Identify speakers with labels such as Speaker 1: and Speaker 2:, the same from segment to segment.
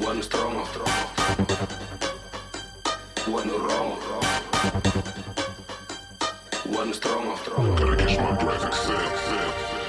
Speaker 1: One strong, one romo, one
Speaker 2: stromo. raw.
Speaker 1: One
Speaker 3: strong, my
Speaker 4: breath and sip, sip, sip.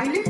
Speaker 5: Violet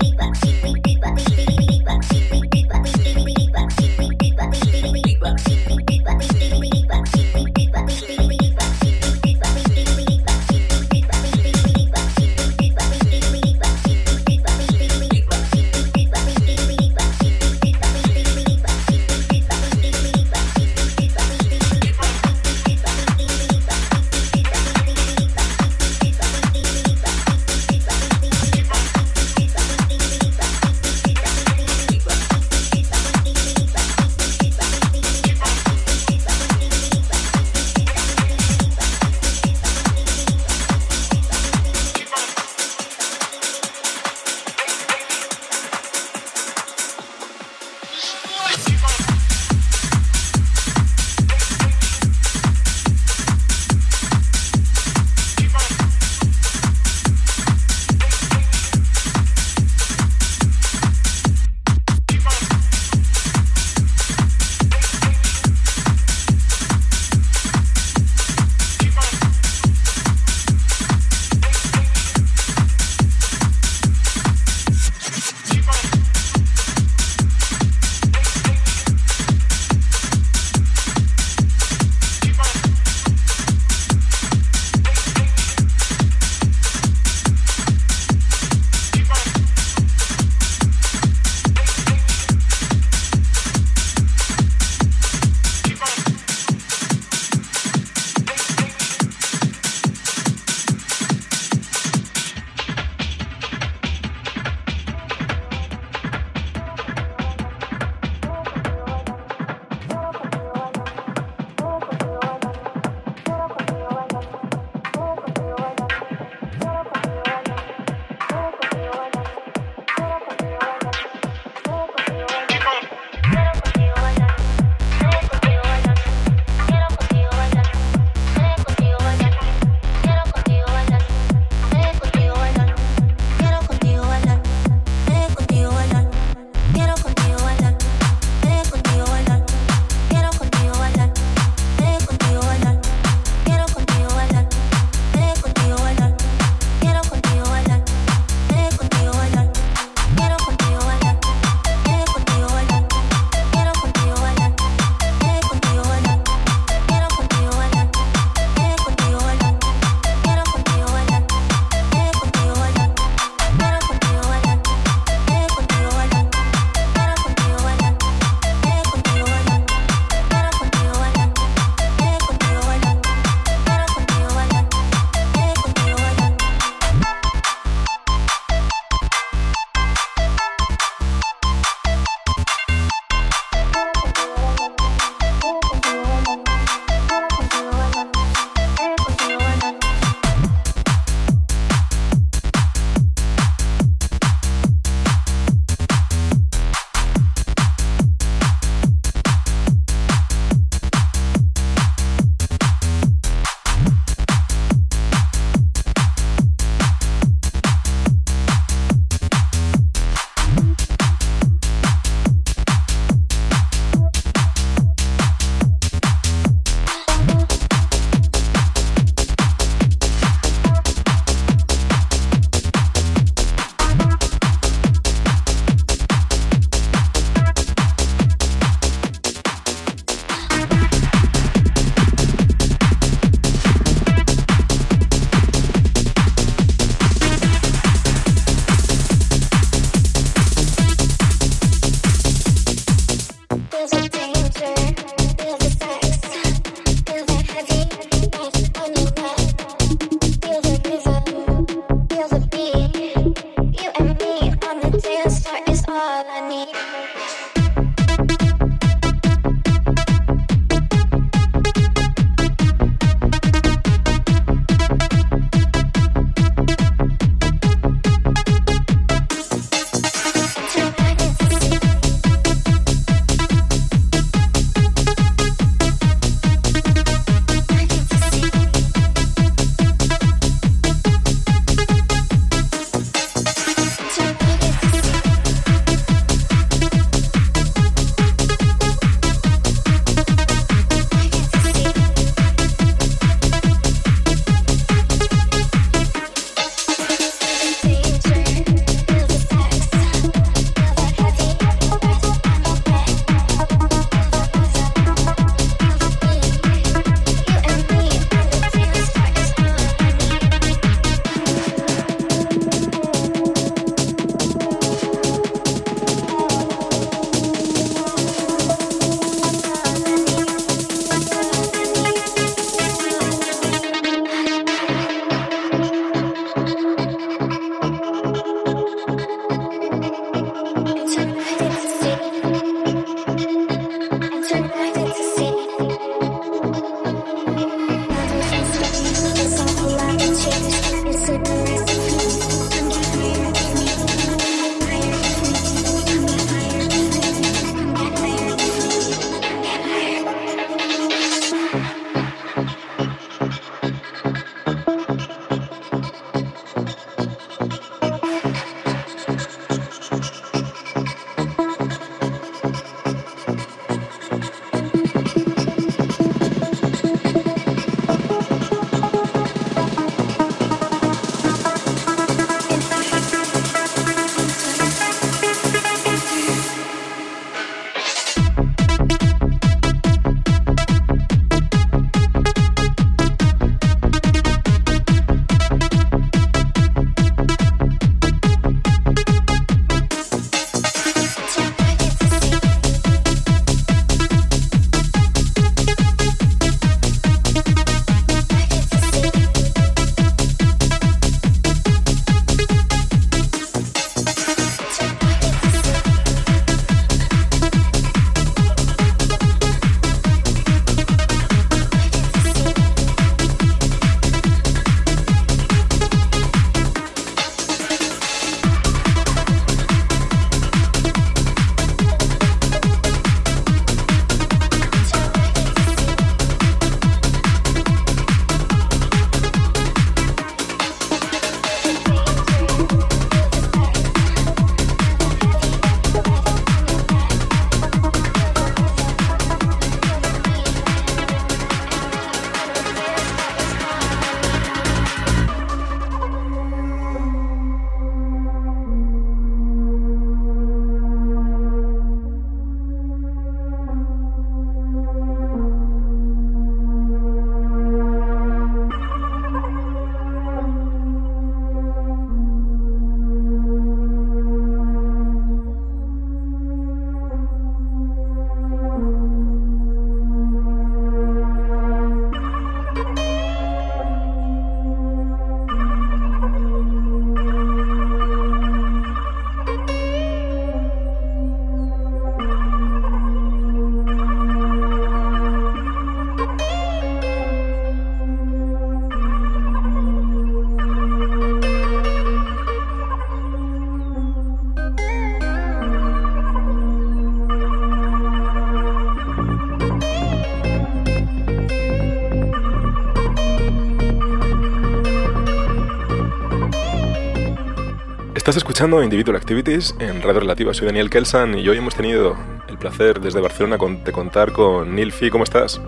Speaker 6: Estás escuchando Individual Activities en Radio Relativa. Soy Daniel Kelsan y hoy hemos tenido el placer desde Barcelona con- de contar con Neil Fee. ¿Cómo estás?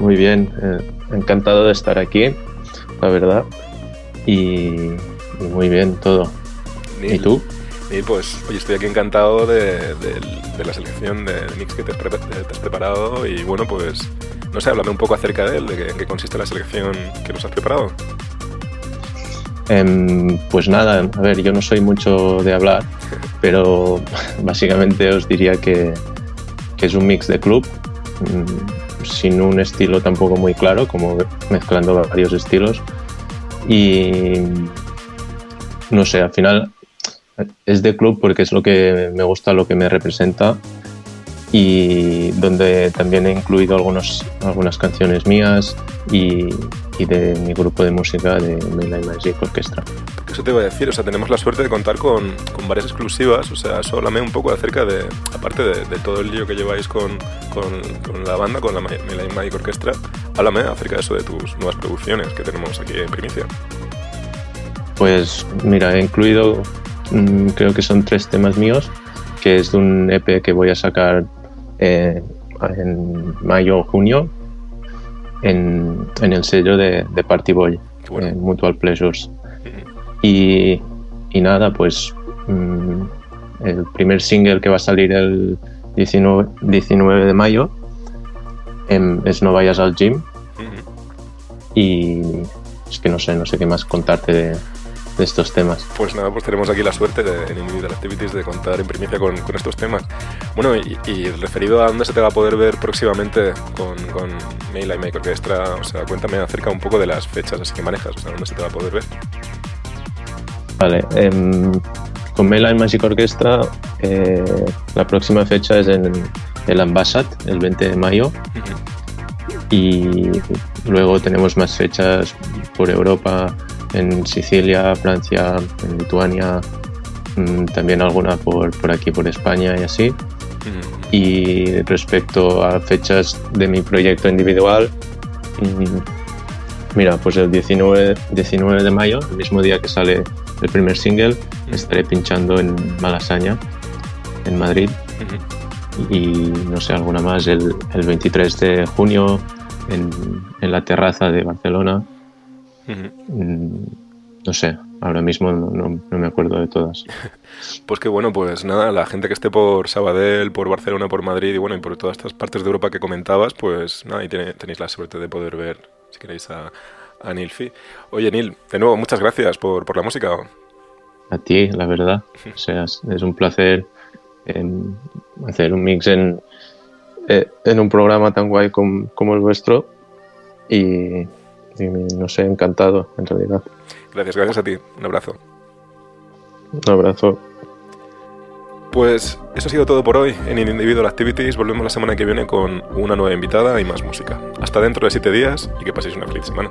Speaker 7: Muy bien, eh, encantado de estar aquí, la verdad. Y, y muy bien todo.
Speaker 6: Neil,
Speaker 7: ¿Y tú?
Speaker 6: Neil, pues hoy estoy aquí encantado de, de- de la selección de mix que te has, pre- te has preparado y bueno, pues no sé, háblame un poco acerca de él, de qué, en qué consiste la selección que nos has preparado.
Speaker 7: Em, pues nada, a ver, yo no soy mucho de hablar, pero básicamente os diría que, que es un mix de club, mm, sin un estilo tampoco muy claro, como mezclando varios estilos. Y no sé, al final es de club porque es lo que me gusta, lo que me representa y donde también he incluido algunos, algunas canciones mías y, y de mi grupo de música de Mainline Magic Orchestra.
Speaker 6: Eso te iba a decir, o sea, tenemos la suerte de contar con, con varias exclusivas, o sea, eso háblame un poco acerca de, aparte de, de todo el lío que lleváis con, con- con la banda, con la Ma- Mainline Magic Orchestra, háblame acerca de eso de tus nuevas producciones que tenemos aquí en primicia.
Speaker 7: Pues mira, he incluido, mm, creo que son tres temas míos, que es de un EP que voy a sacar eh, en mayo o junio en, en el sello de, de Party Boy,
Speaker 6: bueno.
Speaker 7: Mutual Pleasures. Y, y nada, pues mm, el primer single que va a salir el 19, 19 de mayo em, es No vayas al gym y es que no sé, no sé qué más contarte de, de estos temas.
Speaker 6: Pues nada, pues tenemos aquí la suerte de, en Individual Activities de contar en primicia con, con estos temas. Bueno, y, y referido a dónde se te va a poder ver próximamente con, con Mainline Magic Orchestra, o sea, cuéntame acerca un poco de las fechas así que manejas, o sea, dónde se te va a poder ver.
Speaker 7: Vale, em, con Mainline Magic Orchestra eh, la próxima fecha es en el Ambassad, el 20 de mayo,
Speaker 6: Ujú.
Speaker 7: y luego tenemos más fechas por Europa, en Sicilia, Francia, en Lituania, mm, también alguna por, por aquí, por España y así.
Speaker 6: Ujú.
Speaker 7: Y respecto a fechas de mi proyecto individual, mm, mira, pues el 19, 19 de mayo, el mismo día que sale el primer single, estaré pinchando en Malasaña, en Madrid,
Speaker 6: Ujú.
Speaker 7: y no sé, alguna más el, el 23 de junio en, en la terraza de Barcelona. Mm, No sé, ahora mismo no, no- no me acuerdo de todas.
Speaker 6: Pues que bueno, pues nada, la gente que esté por Sabadell, por Barcelona, por Madrid y bueno, y por todas estas partes de Europa que comentabas, pues nada, y tiene- tenéis la suerte de poder ver, si queréis, a, a Neil Fee. Oye, Neil, de nuevo, muchas gracias por, por la música.
Speaker 7: A ti, la verdad. O sea, es, un placer em, hacer un mix en, eh, en un programa tan guay com- como el vuestro. Y, y no sé, encantado, en realidad.
Speaker 6: Gracias, gracias a ti. Un abrazo.
Speaker 7: Un abrazo.
Speaker 6: Pues eso ha sido todo por hoy en Individual Activities. Volvemos la semana que viene con una nueva invitada y más música. Hasta dentro de siete días y que paséis una feliz semana.